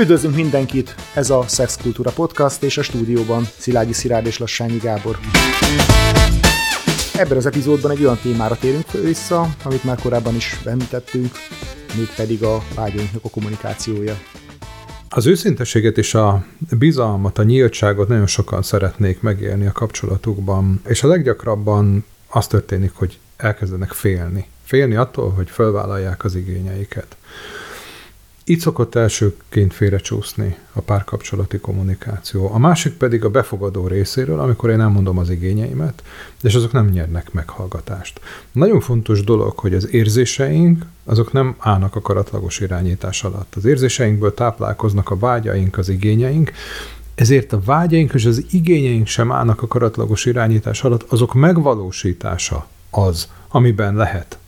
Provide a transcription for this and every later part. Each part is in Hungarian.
Üdvözlünk mindenkit! Ez a Szexkultúra Podcast és a stúdióban Szilágyi Szilárd és Lassányi Gábor. Ebben az epizódban egy olyan témára térünk vissza, amit már korábban is említettünk, mégpedig a vágyainknak a kommunikációja. Az őszinteséget és a bizalmat, a nyíltságot nagyon sokan szeretnék megélni a kapcsolatukban, és a leggyakrabban az történik, hogy elkezdenek félni. Félni attól, hogy felvállalják az igényeiket. Itt szokott elsőként félrecsúszni a párkapcsolati kommunikáció. A másik pedig a befogadó részéről, amikor én elmondom az igényeimet, és azok nem nyernek meghallgatást. Nagyon fontos dolog, hogy az érzéseink, azok nem állnak a karatlagos irányítás alatt. Az érzéseinkből táplálkoznak a vágyaink, az igényeink, ezért a vágyaink és az igényeink sem állnak a karatlagos irányítás alatt, azok megvalósítása az, amiben lehet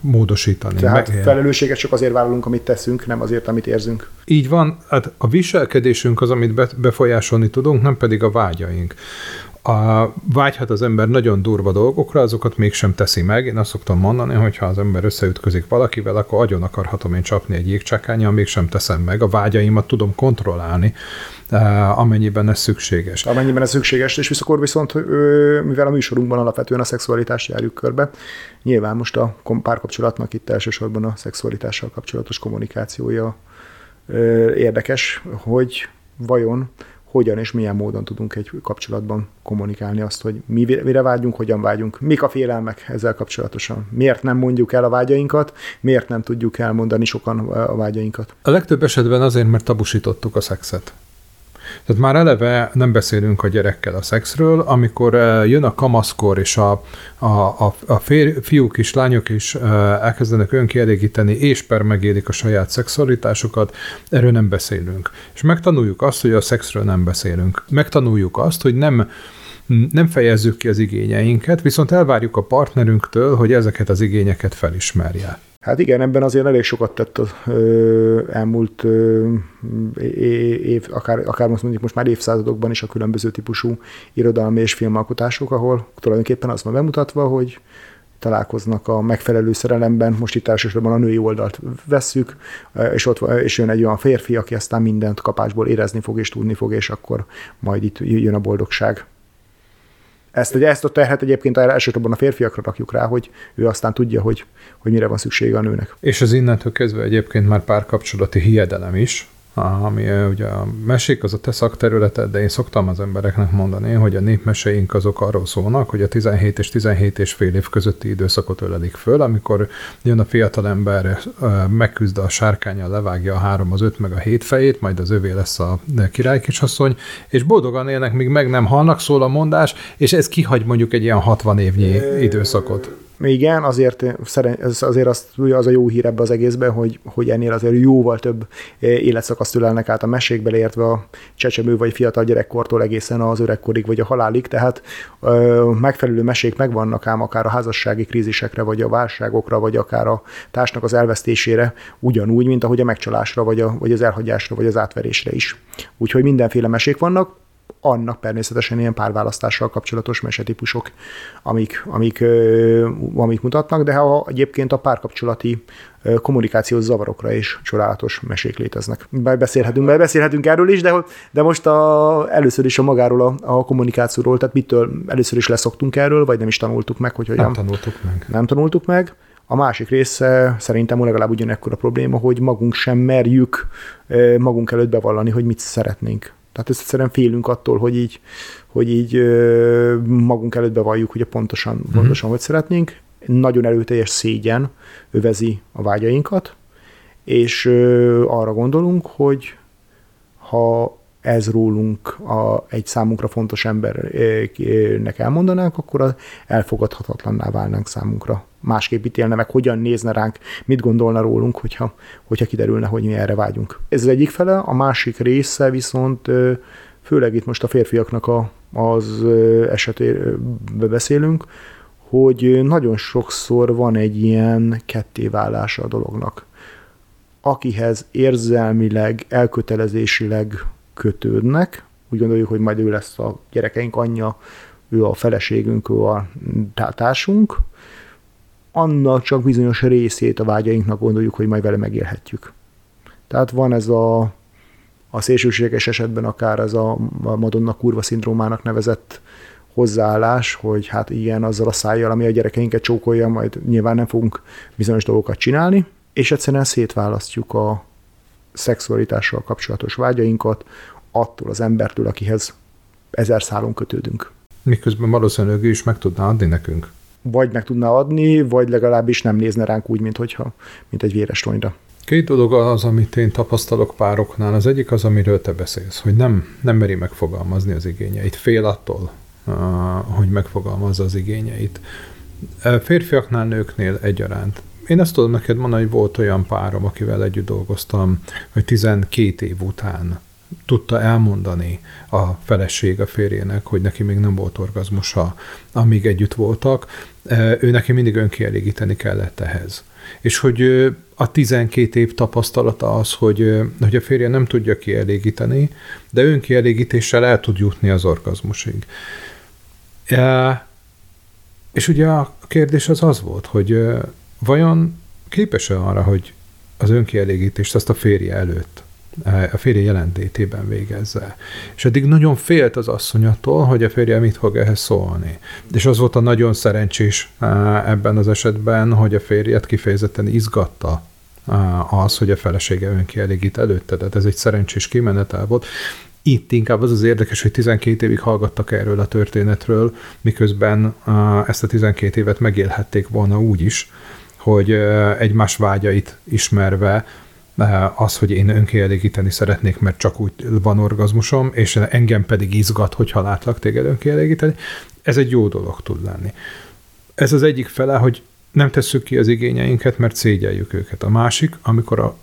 módosítani. Tehát meg... felelősséget csak azért vállalunk, amit teszünk, nem azért, amit érzünk. Így van, hát a viselkedésünk az, amit befolyásolni tudunk, nem pedig a vágyaink. A, vágyhat az ember nagyon durva dolgokra, azokat mégsem teszi meg. Én azt szoktam mondani, hogy ha az ember összeütközik valakivel, akkor agyon akarhatom én csapni egy jégcsákányjal, mégsem teszem meg. A vágyaimat tudom kontrollálni, amennyiben ez szükséges. Amennyiben ez szükséges, és visszakor viszont, mivel a műsorunkban alapvetően a szexualitást járjuk körbe, nyilván most a párkapcsolatnak itt elsősorban a szexualitással kapcsolatos kommunikációja érdekes, hogy vajon hogyan és milyen módon tudunk egy kapcsolatban kommunikálni azt, hogy mi, mire vágyunk, hogyan vágyunk, mik a félelmek ezzel kapcsolatosan, miért nem mondjuk el a vágyainkat, miért nem tudjuk elmondani sokan a vágyainkat. A legtöbb esetben azért, mert tabusítottuk a szexet. Tehát már eleve nem beszélünk a gyerekkel a szexről, amikor eh, jön a kamaszkor, és a, a, a, a fiúk és lányok is eh, elkezdenek önkielégíteni, és per megélik a saját szexualitásukat, erről nem beszélünk. És megtanuljuk azt, hogy a szexről nem beszélünk. Megtanuljuk azt, hogy nem nem fejezzük ki az igényeinket, viszont elvárjuk a partnerünktől, hogy ezeket az igényeket felismerje. Hát igen, ebben azért elég sokat tett az elmúlt év, akár, akár most mondjuk most már évszázadokban is a különböző típusú irodalmi és filmalkotások, ahol tulajdonképpen az van bemutatva, hogy találkoznak a megfelelő szerelemben, most itt elsősorban a női oldalt vesszük, és ott és jön egy olyan férfi, aki aztán mindent kapásból érezni fog és tudni fog, és akkor majd itt jön a boldogság. Ezt, ugye ezt a terhet egyébként elsősorban a férfiakra rakjuk rá, hogy ő aztán tudja, hogy, hogy mire van szüksége a nőnek. És az innentől kezdve egyébként már párkapcsolati hiedelem is, ami ugye a mesék az a te szakterületed, de én szoktam az embereknek mondani, hogy a népmeseink azok arról szólnak, hogy a 17 és 17 és fél év közötti időszakot ölelik föl, amikor jön a fiatal ember, megküzd a sárkánya, levágja a három, az öt meg a hét fejét, majd az övé lesz a királykisasszony, és boldogan élnek, míg meg nem halnak, szól a mondás, és ez kihagy mondjuk egy ilyen 60 évnyi időszakot. Igen, azért, azért azt, az a jó hír ebbe az egészben, hogy, hogy ennél azért jóval több eh, életszakaszt ülelnek át a mesékbe, értve a csecsemő vagy fiatal gyerekkortól egészen az öregkorig vagy a halálig, tehát ö, megfelelő mesék megvannak ám akár a házassági krízisekre, vagy a válságokra, vagy akár a társnak az elvesztésére, ugyanúgy, mint ahogy a megcsalásra, vagy, a, vagy az elhagyásra, vagy az átverésre is. Úgyhogy mindenféle mesék vannak, annak természetesen ilyen párválasztással kapcsolatos mesetípusok, amik, amik, amik mutatnak, de ha egyébként a párkapcsolati kommunikációs zavarokra is csodálatos mesék léteznek. Beszélhetünk, beszélhetünk erről is, de, de most a, először is a magáról a, a kommunikációról, tehát mitől először is leszoktunk erről, vagy nem is tanultuk meg, hogy hogyan. Nem tanultuk meg. Nem tanultuk meg. A másik része szerintem legalább ugyanekkor a probléma, hogy magunk sem merjük magunk előtt bevallani, hogy mit szeretnénk. Tehát ezt egyszerűen félünk attól, hogy így, hogy így magunk előtt bevalljuk, hogy pontosan, mm-hmm. pontosan hogy szeretnénk. Nagyon erőteljes szégyen övezi a vágyainkat, és arra gondolunk, hogy ha ez rólunk a, egy számunkra fontos embernek elmondanánk, akkor elfogadhatatlanná válnánk számunkra. Másképp ítélne meg, hogyan nézne ránk, mit gondolna rólunk, hogyha, hogyha kiderülne, hogy mi erre vágyunk. Ez az egyik fele, a másik része viszont főleg itt most a férfiaknak a, az esetéről beszélünk, hogy nagyon sokszor van egy ilyen kettéválása a dolognak. Akihez érzelmileg, elkötelezésileg kötődnek, úgy gondoljuk, hogy majd ő lesz a gyerekeink anyja, ő a feleségünk, ő a társunk, annak csak bizonyos részét a vágyainknak gondoljuk, hogy majd vele megélhetjük. Tehát van ez a a szélsőséges esetben akár ez a Madonna kurva szindrómának nevezett hozzáállás, hogy hát igen, azzal a szájjal, ami a gyerekeinket csókolja, majd nyilván nem fogunk bizonyos dolgokat csinálni, és egyszerűen szétválasztjuk a szexualitással kapcsolatos vágyainkat attól az embertől, akihez ezer szálon kötődünk. Miközben valószínűleg ő is meg tudná adni nekünk. Vagy meg tudná adni, vagy legalábbis nem nézne ránk úgy, mint, hogyha, mint egy véres tonyra. Két dolog az, amit én tapasztalok pároknál. Az egyik az, amiről te beszélsz, hogy nem, nem meri megfogalmazni az igényeit. Fél attól, hogy megfogalmazza az igényeit. Férfiaknál, nőknél egyaránt. Én azt tudom neked mondani, hogy volt olyan párom, akivel együtt dolgoztam, hogy 12 év után tudta elmondani a feleség a férjének, hogy neki még nem volt orgazmusa, amíg együtt voltak, ő neki mindig önkielégíteni kellett ehhez. És hogy a 12 év tapasztalata az, hogy, hogy a férje nem tudja kielégíteni, de önkielégítéssel el tud jutni az orgazmusig. És ugye a kérdés az az volt, hogy vajon képes-e arra, hogy az önkielégítést azt a férje előtt a férje jelentétében végezze. És eddig nagyon félt az asszonyattól, hogy a férje mit fog ehhez szólni. És az volt a nagyon szerencsés ebben az esetben, hogy a férjet kifejezetten izgatta az, hogy a felesége önkielégít előtte. Tehát ez egy szerencsés kimenetel volt. Itt inkább az az érdekes, hogy 12 évig hallgattak erről a történetről, miközben ezt a 12 évet megélhették volna úgy is, hogy egymás vágyait ismerve az, hogy én önkielégíteni szeretnék, mert csak úgy van orgazmusom, és engem pedig izgat, hogyha látlak téged önkielégíteni, ez egy jó dolog tud lenni. Ez az egyik fele, hogy nem tesszük ki az igényeinket, mert szégyeljük őket. A másik, amikor a,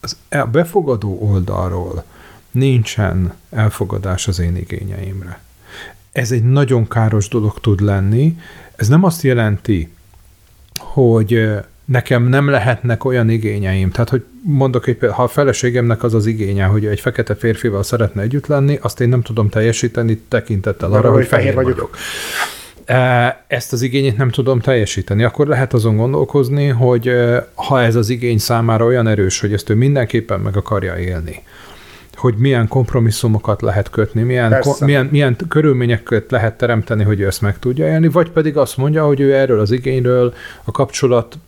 az, a befogadó oldalról nincsen elfogadás az én igényeimre. Ez egy nagyon káros dolog tud lenni. Ez nem azt jelenti, hogy nekem nem lehetnek olyan igényeim. Tehát, hogy mondok hogy ha a feleségemnek az az igénye, hogy egy fekete férfival szeretne együtt lenni, azt én nem tudom teljesíteni tekintettel arra, hogy fehér vagyok. vagyok. Ezt az igényét nem tudom teljesíteni, akkor lehet azon gondolkozni, hogy ha ez az igény számára olyan erős, hogy ezt ő mindenképpen meg akarja élni, hogy milyen kompromisszumokat lehet kötni, milyen, ko, milyen, milyen körülményeket lehet teremteni, hogy ő ezt meg tudja élni, vagy pedig azt mondja, hogy ő erről az igényről a kapcsolat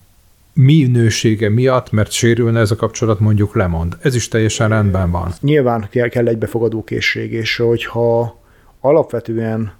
minősége miatt, mert sérülne ez a kapcsolat, mondjuk lemond. Ez is teljesen rendben van. Nyilván kell egy befogadó készség, és hogyha alapvetően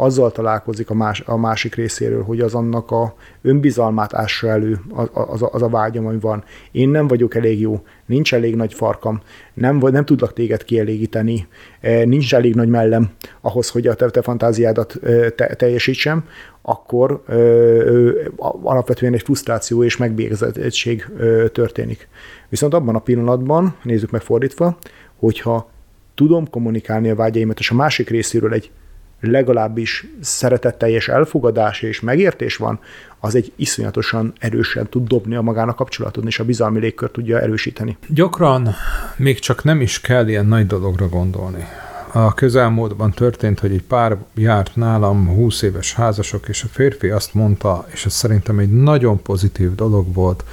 azzal találkozik a, más, a másik részéről, hogy az annak a önbizalmát ássa elő, az, az, az a vágyam, ami van. Én nem vagyok elég jó, nincs elég nagy farkam, nem, nem tudlak téged kielégíteni, e, nincs elég nagy mellem ahhoz, hogy a te, te fantáziádat e, te, teljesítsem, akkor ö, ö, alapvetően egy frusztráció és megbégezettség történik. Viszont abban a pillanatban, nézzük meg fordítva, hogyha tudom kommunikálni a vágyaimat, és a másik részéről egy legalábbis szeretetteljes elfogadás és megértés van, az egy iszonyatosan erősen tud dobni a magának kapcsolatot, és a bizalmi légkört tudja erősíteni. Gyakran még csak nem is kell ilyen nagy dologra gondolni. A közelmódban történt, hogy egy pár járt nálam 20 éves házasok, és a férfi azt mondta, és ez szerintem egy nagyon pozitív dolog volt,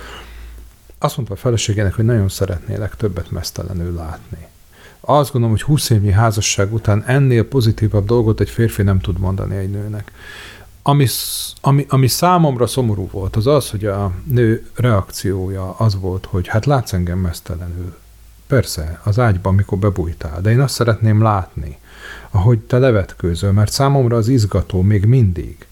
azt mondta a feleségének, hogy nagyon szeretnélek többet mesztelenül látni. Azt gondolom, hogy 20 évnyi házasság után ennél pozitívabb dolgot egy férfi nem tud mondani egy nőnek. Ami, ami, ami számomra szomorú volt, az az, hogy a nő reakciója az volt, hogy hát látsz engem mesztelenül. Persze, az ágyban, amikor bebújtál, de én azt szeretném látni, ahogy te levetkőzöl, mert számomra az izgató még mindig.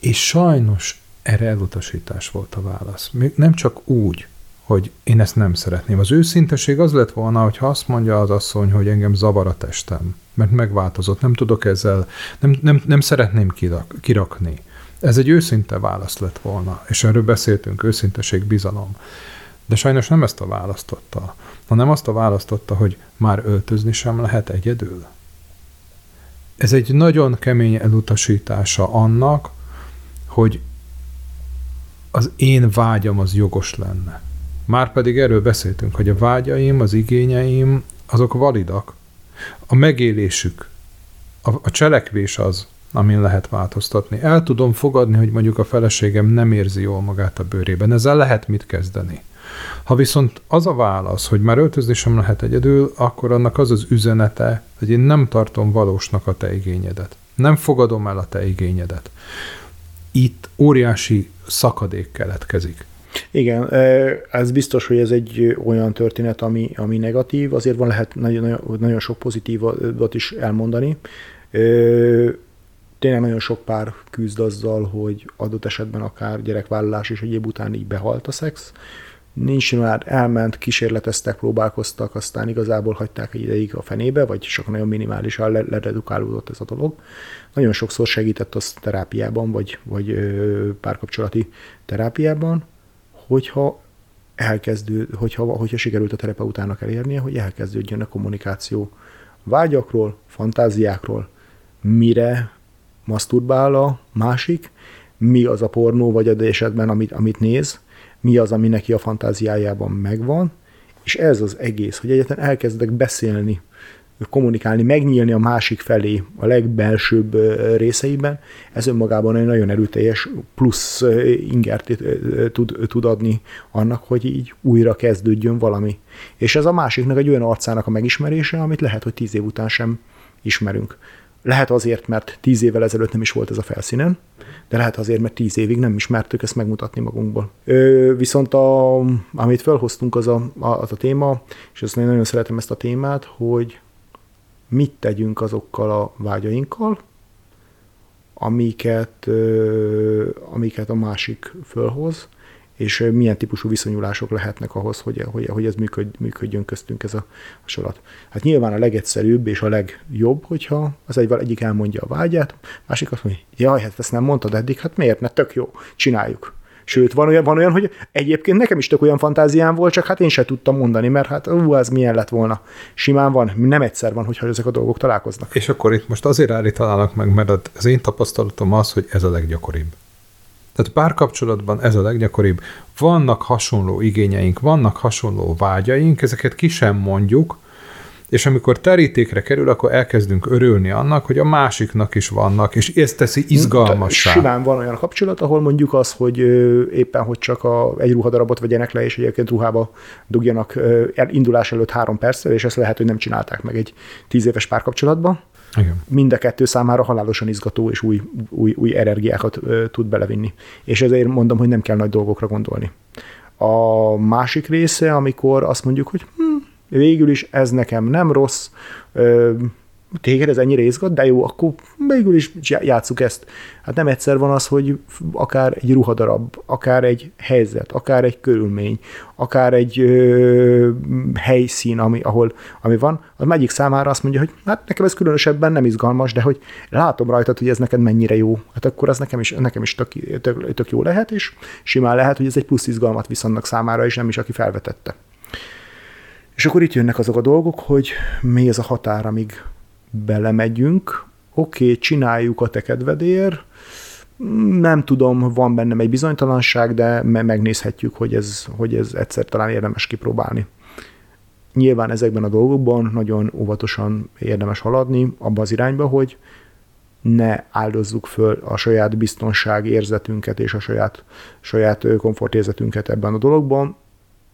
És sajnos erre elutasítás volt a válasz. Még nem csak úgy, hogy én ezt nem szeretném. Az őszinteség az lett volna, hogyha azt mondja az asszony, hogy engem zavar a testem, mert megváltozott, nem tudok ezzel, nem, nem, nem szeretném kirak, kirakni. Ez egy őszinte válasz lett volna, és erről beszéltünk, őszinteség, bizalom. De sajnos nem ezt a választotta, hanem azt a választotta, hogy már öltözni sem lehet egyedül. Ez egy nagyon kemény elutasítása annak, hogy az én vágyam az jogos lenne. Már pedig erről beszéltünk, hogy a vágyaim, az igényeim, azok validak. A megélésük, a, a cselekvés az, amin lehet változtatni. El tudom fogadni, hogy mondjuk a feleségem nem érzi jól magát a bőrében. Ezzel lehet mit kezdeni. Ha viszont az a válasz, hogy már öltözni sem lehet egyedül, akkor annak az az üzenete, hogy én nem tartom valósnak a te igényedet. Nem fogadom el a te igényedet. Itt óriási szakadék keletkezik. Igen, ez biztos, hogy ez egy olyan történet, ami, ami negatív, azért van lehet nagyon, nagyon sok pozitívat is elmondani. Tényleg nagyon sok pár küzd azzal, hogy adott esetben akár gyerekvállalás és egyéb után így behalt a szex. Nincs már, elment, kísérleteztek, próbálkoztak, aztán igazából hagyták egy ideig a fenébe, vagy csak nagyon minimálisan leredukálódott ez a dolog. Nagyon sokszor segített az terápiában, vagy, vagy párkapcsolati terápiában, hogyha elkezdő, hogyha, hogyha sikerült a terapeutának elérnie, hogy elkezdődjön a kommunikáció vágyakról, fantáziákról, mire maszturbál a másik, mi az a pornó, vagy a esetben, amit, amit néz, mi az, ami neki a fantáziájában megvan, és ez az egész, hogy egyetlen elkezdek beszélni kommunikálni, megnyílni a másik felé a legbelsőbb részeiben, ez önmagában egy nagyon erőteljes plusz ingert tud, tud adni annak, hogy így újra kezdődjön valami. És ez a másiknak egy olyan arcának a megismerése, amit lehet, hogy tíz év után sem ismerünk. Lehet azért, mert tíz évvel ezelőtt nem is volt ez a felszínen, de lehet azért, mert tíz évig nem ismertük ezt megmutatni magunkból. Ö, viszont a, amit felhoztunk, az a, az a téma, és ezt nagyon szeretem ezt a témát, hogy mit tegyünk azokkal a vágyainkkal, amiket, amiket a másik fölhoz, és milyen típusú viszonyulások lehetnek ahhoz, hogy, hogy, hogy ez működ, működjön köztünk ez a, a sorat. Hát nyilván a legegyszerűbb és a legjobb, hogyha az egy, egyik elmondja a vágyát, másik azt mondja, jaj, hát ezt nem mondtad eddig, hát miért ne, tök jó, csináljuk. Sőt, van olyan, van olyan, hogy egyébként nekem is tök olyan fantáziám volt, csak hát én sem tudtam mondani, mert hát ú, ez milyen lett volna. Simán van, nem egyszer van, hogyha ezek a dolgok találkoznak. És akkor itt most azért állítanának meg, mert az én tapasztalatom az, hogy ez a leggyakoribb. Tehát párkapcsolatban ez a leggyakoribb. Vannak hasonló igényeink, vannak hasonló vágyaink, ezeket ki sem mondjuk, és amikor terítékre kerül, akkor elkezdünk örülni annak, hogy a másiknak is vannak, és ez teszi izgalmassá. Simán van olyan kapcsolat, ahol mondjuk az, hogy éppen, hogy csak a, egy ruhadarabot vegyenek le, és egyébként ruhába dugjanak indulás előtt három perccel, és ezt lehet, hogy nem csinálták meg egy tíz éves párkapcsolatban. Igen. Mind a kettő számára halálosan izgató és új, új, új energiákat ö, tud belevinni. És ezért mondom, hogy nem kell nagy dolgokra gondolni. A másik része, amikor azt mondjuk, hogy hm, végül is ez nekem nem rossz, téged ez ennyire izgat, de jó, akkor végül is játsszuk ezt. Hát nem egyszer van az, hogy akár egy ruhadarab, akár egy helyzet, akár egy körülmény, akár egy ö, helyszín, ami, ahol, ami van, az egyik számára azt mondja, hogy hát nekem ez különösebben nem izgalmas, de hogy látom rajtad, hogy ez neked mennyire jó, hát akkor az nekem is, nekem is tök, tök, tök jó lehet, és simán lehet, hogy ez egy plusz izgalmat visz annak számára, és nem is aki felvetette. És akkor itt jönnek azok a dolgok, hogy mi ez a határ, amíg belemegyünk, oké, okay, csináljuk a te kedvedért, nem tudom, van bennem egy bizonytalanság, de megnézhetjük, hogy ez, hogy ez egyszer talán érdemes kipróbálni. Nyilván ezekben a dolgokban nagyon óvatosan érdemes haladni abba az irányba, hogy ne áldozzuk föl a saját biztonság érzetünket és a saját, saját komfortérzetünket ebben a dologban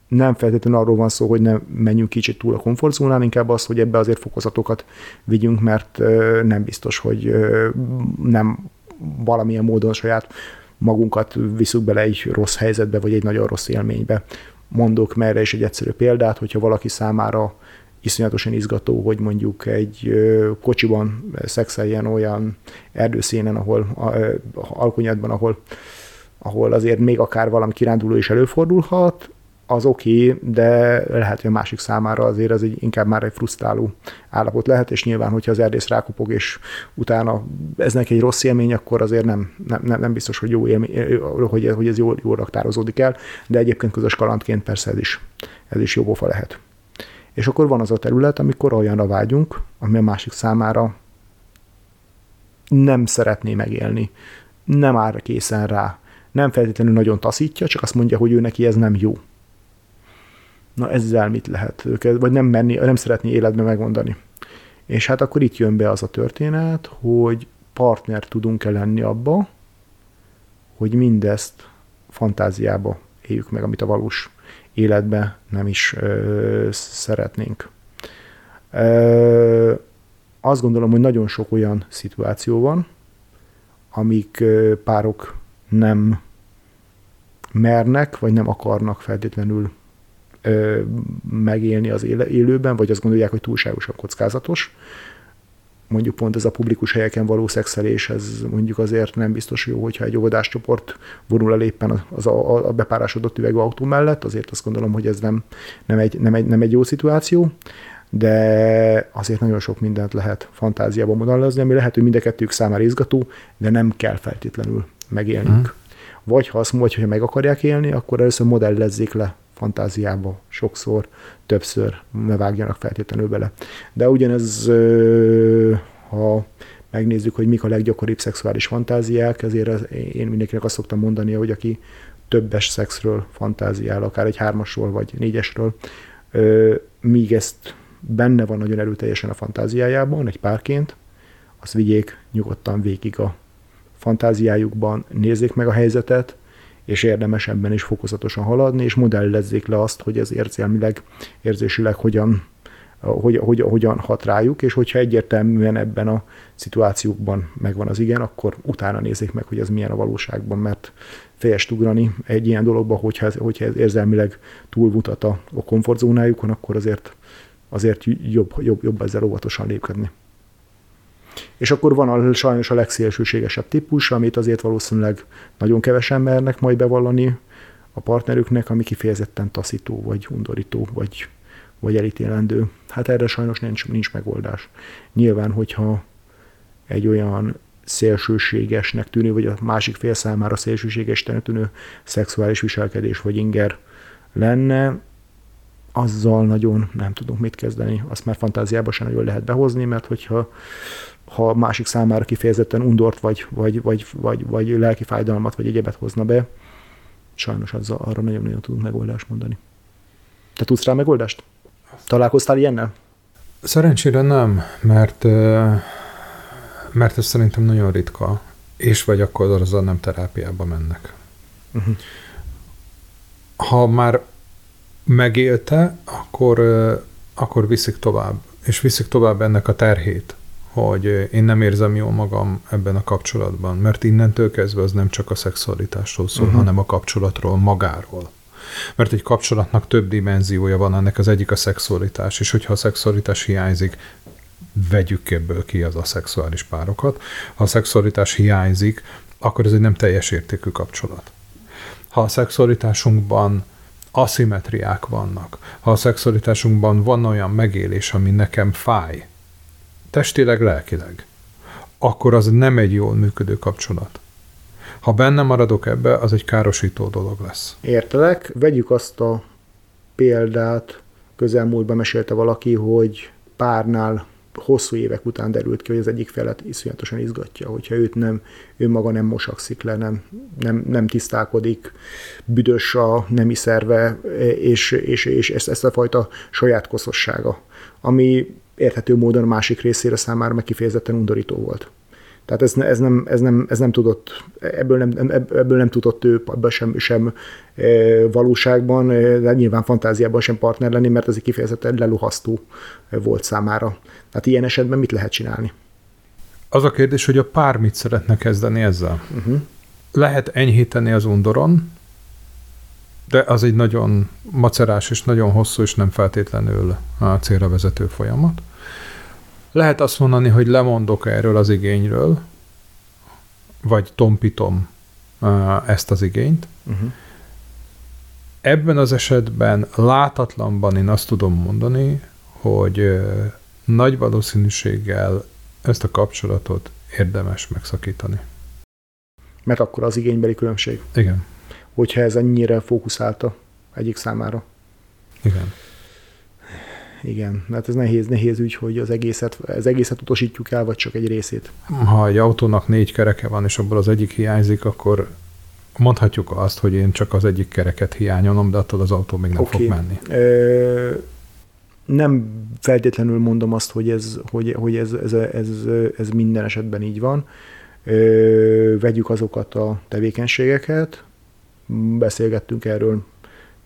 nem feltétlenül arról van szó, hogy ne menjünk kicsit túl a komfortzónán, inkább az, hogy ebbe azért fokozatokat vigyünk, mert nem biztos, hogy nem valamilyen módon saját magunkat viszük bele egy rossz helyzetbe, vagy egy nagyon rossz élménybe. Mondok merre is egy egyszerű példát, hogyha valaki számára iszonyatosan izgató, hogy mondjuk egy kocsiban szexeljen olyan erdőszénen, ahol alkonyatban, ahol ahol azért még akár valami kiránduló is előfordulhat, az oké, okay, de lehet, hogy a másik számára azért ez egy, inkább már egy frusztráló állapot lehet, és nyilván, hogyha az erdész rákopog, és utána ez neki egy rossz élmény, akkor azért nem, nem, nem biztos, hogy jó élmény, hogy, hogy ez jól, jól raktározódik el, de egyébként közös kalandként persze ez is, ez is jó pofa lehet. És akkor van az a terület, amikor olyanra vágyunk, ami a másik számára nem szeretné megélni, nem áll készen rá, nem feltétlenül nagyon taszítja, csak azt mondja, hogy ő neki ez nem jó na ezzel mit lehet vagy nem menni, nem szeretni életbe megmondani. És hát akkor itt jön be az a történet, hogy partner tudunk-e lenni abba, hogy mindezt fantáziába éljük meg, amit a valós életbe nem is ö, szeretnénk. Ö, azt gondolom, hogy nagyon sok olyan szituáció van, amik ö, párok nem mernek, vagy nem akarnak feltétlenül ö, megélni az élőben, vagy azt gondolják, hogy túlságosan kockázatos. Mondjuk pont ez a publikus helyeken való szexelés, ez mondjuk azért nem biztos jó, hogyha egy óvodáscsoport vonul el éppen az a, a bepárásodott üvegű autó mellett, azért azt gondolom, hogy ez nem, nem, egy, nem, egy, nem egy jó szituáció de azért nagyon sok mindent lehet fantáziában modellezni, ami lehet, hogy mind a kettőjük számára izgató, de nem kell feltétlenül megélnünk. Mm. Vagy ha azt mondja, hogy meg akarják élni, akkor először modellezzék le fantáziába sokszor, többször, ne vágjanak feltétlenül bele. De ugyanez, ha megnézzük, hogy mik a leggyakoribb szexuális fantáziák, ezért én mindenkinek azt szoktam mondani, hogy aki többes szexről fantáziál, akár egy hármasról vagy négyesről, míg ezt benne van nagyon erőteljesen a fantáziájában, egy párként, azt vigyék nyugodtan végig a fantáziájukban, nézzék meg a helyzetet, és érdemes ebben is fokozatosan haladni, és modellezzék le azt, hogy ez érzelmileg, érzésileg hogyan, hogy, hogy, hogyan hat rájuk, és hogyha egyértelműen ebben a szituációkban megvan az igen, akkor utána nézzék meg, hogy ez milyen a valóságban, mert fejest ugrani egy ilyen dologba, hogyha hogyha ez érzelmileg túlmutat a, a komfortzónájukon, akkor azért, azért jobb, jobb, jobb ezzel óvatosan lépkedni. És akkor van a, sajnos a legszélsőségesebb típus, amit azért valószínűleg nagyon kevesen mernek majd bevallani a partnerüknek, ami kifejezetten taszító, vagy undorító, vagy, vagy elítélendő. Hát erre sajnos nincs, nincs megoldás. Nyilván, hogyha egy olyan szélsőségesnek tűnő, vagy a másik fél számára szélsőséges tűnő szexuális viselkedés vagy inger lenne, azzal nagyon nem tudunk mit kezdeni. Azt már fantáziába sem nagyon lehet behozni, mert hogyha ha másik számára kifejezetten undort, vagy, vagy, vagy, vagy, vagy lelki fájdalmat, vagy egyebet hozna be, sajnos az, arra nagyon-nagyon tudunk megoldást mondani. Te tudsz rá megoldást? Találkoztál ilyennel? Szerencsére nem, mert, mert ez szerintem nagyon ritka, és vagy akkor azzal nem terápiába mennek. Uh-huh. Ha már megélte, akkor, akkor viszik tovább, és viszik tovább ennek a terhét hogy én nem érzem jól magam ebben a kapcsolatban, mert innentől kezdve az nem csak a szexualitásról szól, uh-huh. hanem a kapcsolatról magáról. Mert egy kapcsolatnak több dimenziója van, ennek az egyik a szexualitás, és hogyha a szexualitás hiányzik, vegyük ebből ki az a szexuális párokat. Ha a szexualitás hiányzik, akkor ez egy nem teljes értékű kapcsolat. Ha a szexualitásunkban aszimetriák vannak, ha a szexualitásunkban van olyan megélés, ami nekem fáj, testileg, lelkileg, akkor az nem egy jól működő kapcsolat. Ha benne maradok ebbe, az egy károsító dolog lesz. Értelek. Vegyük azt a példát, közelmúltban mesélte valaki, hogy párnál hosszú évek után derült ki, hogy az egyik felet iszonyatosan izgatja, hogyha őt nem, ő maga nem mosakszik le, nem, nem, nem tisztálkodik, büdös a nemi szerve, és, és, és ezt, ezt a fajta saját koszossága, ami érthető módon a másik részére számára meg kifejezetten undorító volt. Tehát ez, ez, nem, ez, nem, ez nem tudott, ebből nem, ebből nem tudott ő ebben sem, sem e, valóságban, e, de nyilván fantáziában sem partner lenni, mert ez egy kifejezetten leluhasztó volt számára. Tehát ilyen esetben mit lehet csinálni? Az a kérdés, hogy a pár mit szeretne kezdeni ezzel. Uh-huh. Lehet enyhíteni az undoron, de az egy nagyon macerás és nagyon hosszú és nem feltétlenül a célra vezető folyamat. Lehet azt mondani, hogy lemondok erről az igényről, vagy tompítom ezt az igényt. Uh-huh. Ebben az esetben látatlanban én azt tudom mondani, hogy nagy valószínűséggel ezt a kapcsolatot érdemes megszakítani. Mert akkor az igénybeli különbség. Igen. Hogyha ez ennyire fókuszálta egyik számára. Igen igen. Mert ez nehéz, nehéz ügy, hogy az egészet, az egészet utasítjuk el, vagy csak egy részét. Ha egy autónak négy kereke van, és abból az egyik hiányzik, akkor mondhatjuk azt, hogy én csak az egyik kereket hiányolom, de attól az autó még nem okay. fog menni. Ö, nem feltétlenül mondom azt, hogy ez, hogy, hogy ez, ez, ez, ez minden esetben így van. Ö, vegyük azokat a tevékenységeket, beszélgettünk erről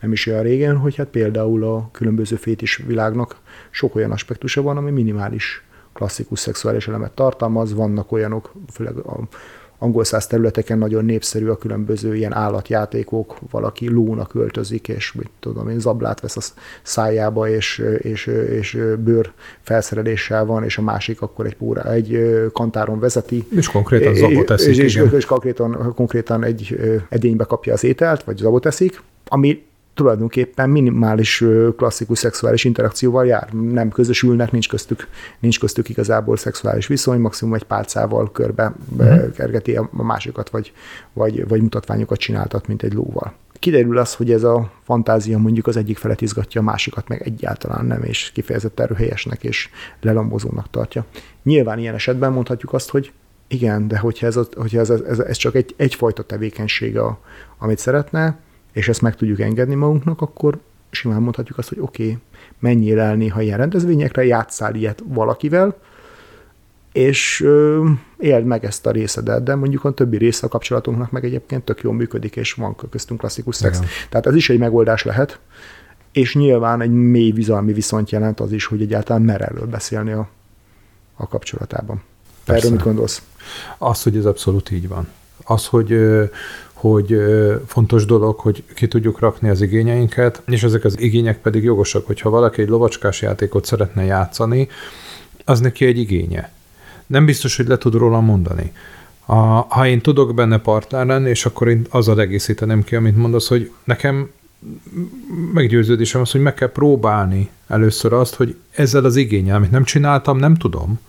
nem is olyan régen, hogy hát például a különböző fétis világnak sok olyan aspektusa van, ami minimális klasszikus szexuális elemet tartalmaz, vannak olyanok, főleg a angol száz területeken nagyon népszerű a különböző ilyen állatjátékok, valaki lónak öltözik, és mit tudom én, zablát vesz a szájába, és, és, és bőr felszereléssel van, és a másik akkor egy, póra, egy kantáron vezeti. És konkrétan zabot eszik, és, és, és konkrétan, konkrétan egy edénybe kapja az ételt, vagy zabot eszik, ami tulajdonképpen minimális klasszikus szexuális interakcióval jár. Nem közösülnek, nincs köztük, nincs köztük igazából szexuális viszony, maximum egy pálcával körbe uh-huh. kergeti a másikat, vagy, vagy, vagy mutatványokat csináltat, mint egy lóval. Kiderül az, hogy ez a fantázia mondjuk az egyik felet izgatja, a másikat meg egyáltalán nem, és kifejezetten erőhelyesnek és lelambozónak tartja. Nyilván ilyen esetben mondhatjuk azt, hogy igen, de hogyha ez, a, hogyha ez, ez, ez csak egy, egyfajta tevékenység, a, amit szeretne, és ezt meg tudjuk engedni magunknak, akkor simán mondhatjuk azt, hogy oké, okay, menjél el néha ilyen rendezvényekre, játszál ilyet valakivel, és ö, éld meg ezt a részedet, de mondjuk a többi része a kapcsolatunknak meg egyébként tök jól működik, és van köztünk klasszikus szex. Igen. Tehát ez is egy megoldás lehet, és nyilván egy mély bizalmi viszont jelent az is, hogy egyáltalán mer erről beszélni a, a kapcsolatában. Persze. Erről mit gondolsz? Az, hogy ez abszolút így van. Az, hogy hogy fontos dolog, hogy ki tudjuk rakni az igényeinket, és ezek az igények pedig jogosak, hogyha valaki egy lovacskás játékot szeretne játszani, az neki egy igénye. Nem biztos, hogy le tud róla mondani. A, ha én tudok benne partner lenni, és akkor én azzal egészítenem ki, amit mondasz, hogy nekem meggyőződésem az, hogy meg kell próbálni először azt, hogy ezzel az igényel, amit nem csináltam, nem tudom.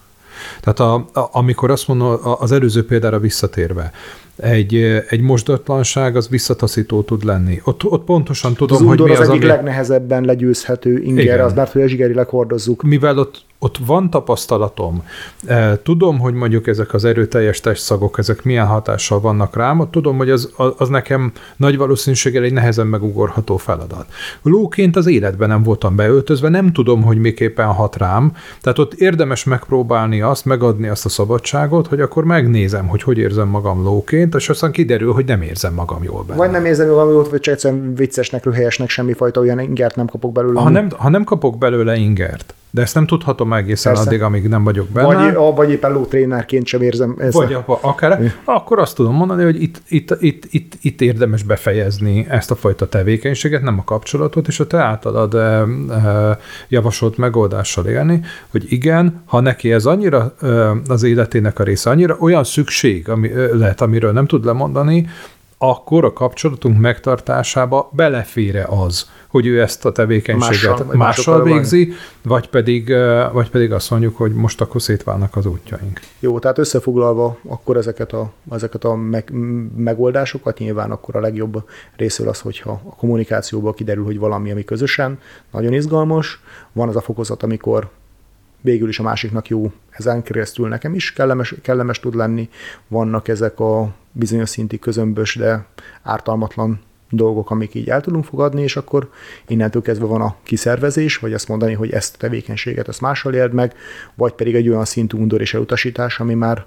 Tehát a, a, amikor azt mondom, az előző példára visszatérve, egy, egy mosdatlanság az visszataszító tud lenni. Ott, ott pontosan tudom, az hogy mi az, az egyik ami... legnehezebben legyőzhető inger, Igen. az mert hogy a zsigerileg hordozzuk. Mivel ott ott van tapasztalatom, e, tudom, hogy mondjuk ezek az erőteljes testszagok, ezek milyen hatással vannak rám, ott tudom, hogy az, az nekem nagy valószínűséggel egy nehezen megugorható feladat. Lóként az életben nem voltam beöltözve, nem tudom, hogy miképpen hat rám, tehát ott érdemes megpróbálni azt, megadni azt a szabadságot, hogy akkor megnézem, hogy hogy érzem magam lóként, és aztán kiderül, hogy nem érzem magam jól benne. Vagy nem érzem magam jól, vagy csak egyszerűen viccesnek, rühelyesnek, semmifajta olyan ingert nem kapok belőle. Ha nem, ha nem kapok belőle ingert, de ezt nem tudhatom egészen Persze. addig, amíg nem vagyok benne. Vagy, vagy éppen lótrénerként sem érzem ezt. Vagy a, akár, akkor azt tudom mondani, hogy itt, itt, itt, itt, itt érdemes befejezni ezt a fajta tevékenységet, nem a kapcsolatot, és a te általad e, e, javasolt megoldással élni, hogy igen, ha neki ez annyira e, az életének a része, annyira olyan szükség ami, lehet, amiről nem tud lemondani, akkor a kapcsolatunk megtartásába belefére az, hogy ő ezt a tevékenységet mással, mással végzi, vagy pedig, vagy pedig azt mondjuk, hogy most akkor szétválnak az útjaink. Jó, tehát összefoglalva akkor ezeket a, ezeket a meg, megoldásokat nyilván akkor a legjobb részül az, hogyha a kommunikációból kiderül, hogy valami, ami közösen nagyon izgalmas, van az a fokozat, amikor végül is a másiknak jó, ezen keresztül nekem is kellemes, kellemes tud lenni. Vannak ezek a bizonyos szinti közömbös, de ártalmatlan dolgok, amik így el tudunk fogadni, és akkor innentől kezdve van a kiszervezés, vagy azt mondani, hogy ezt a tevékenységet ezt máshol éld meg, vagy pedig egy olyan szintű undor és elutasítás, ami már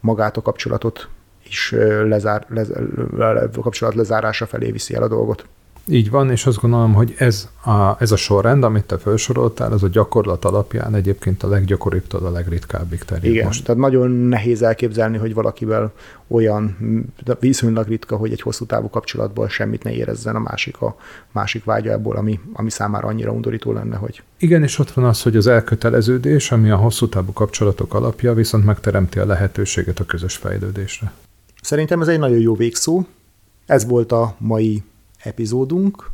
magát a kapcsolatot is lezár, lezár, a kapcsolat lezárása felé viszi el a dolgot. Így van, és azt gondolom, hogy ez a, ez a sorrend, amit te felsoroltál, az a gyakorlat alapján egyébként a leggyakoribb, a legritkábbik terjed Igen, most. tehát nagyon nehéz elképzelni, hogy valakivel olyan viszonylag ritka, hogy egy hosszú távú kapcsolatból semmit ne érezzen a másik a másik vágyából, ami, ami számára annyira undorító lenne, hogy... Igen, és ott van az, hogy az elköteleződés, ami a hosszú távú kapcsolatok alapja, viszont megteremti a lehetőséget a közös fejlődésre. Szerintem ez egy nagyon jó végszó. Ez volt a mai epizódunk,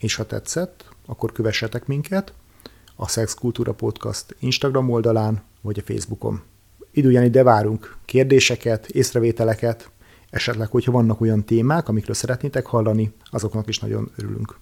és ha tetszett, akkor kövessetek minket a Sex Kultúra Podcast Instagram oldalán, vagy a Facebookon. Időján ide várunk kérdéseket, észrevételeket, esetleg, hogyha vannak olyan témák, amikről szeretnétek hallani, azoknak is nagyon örülünk.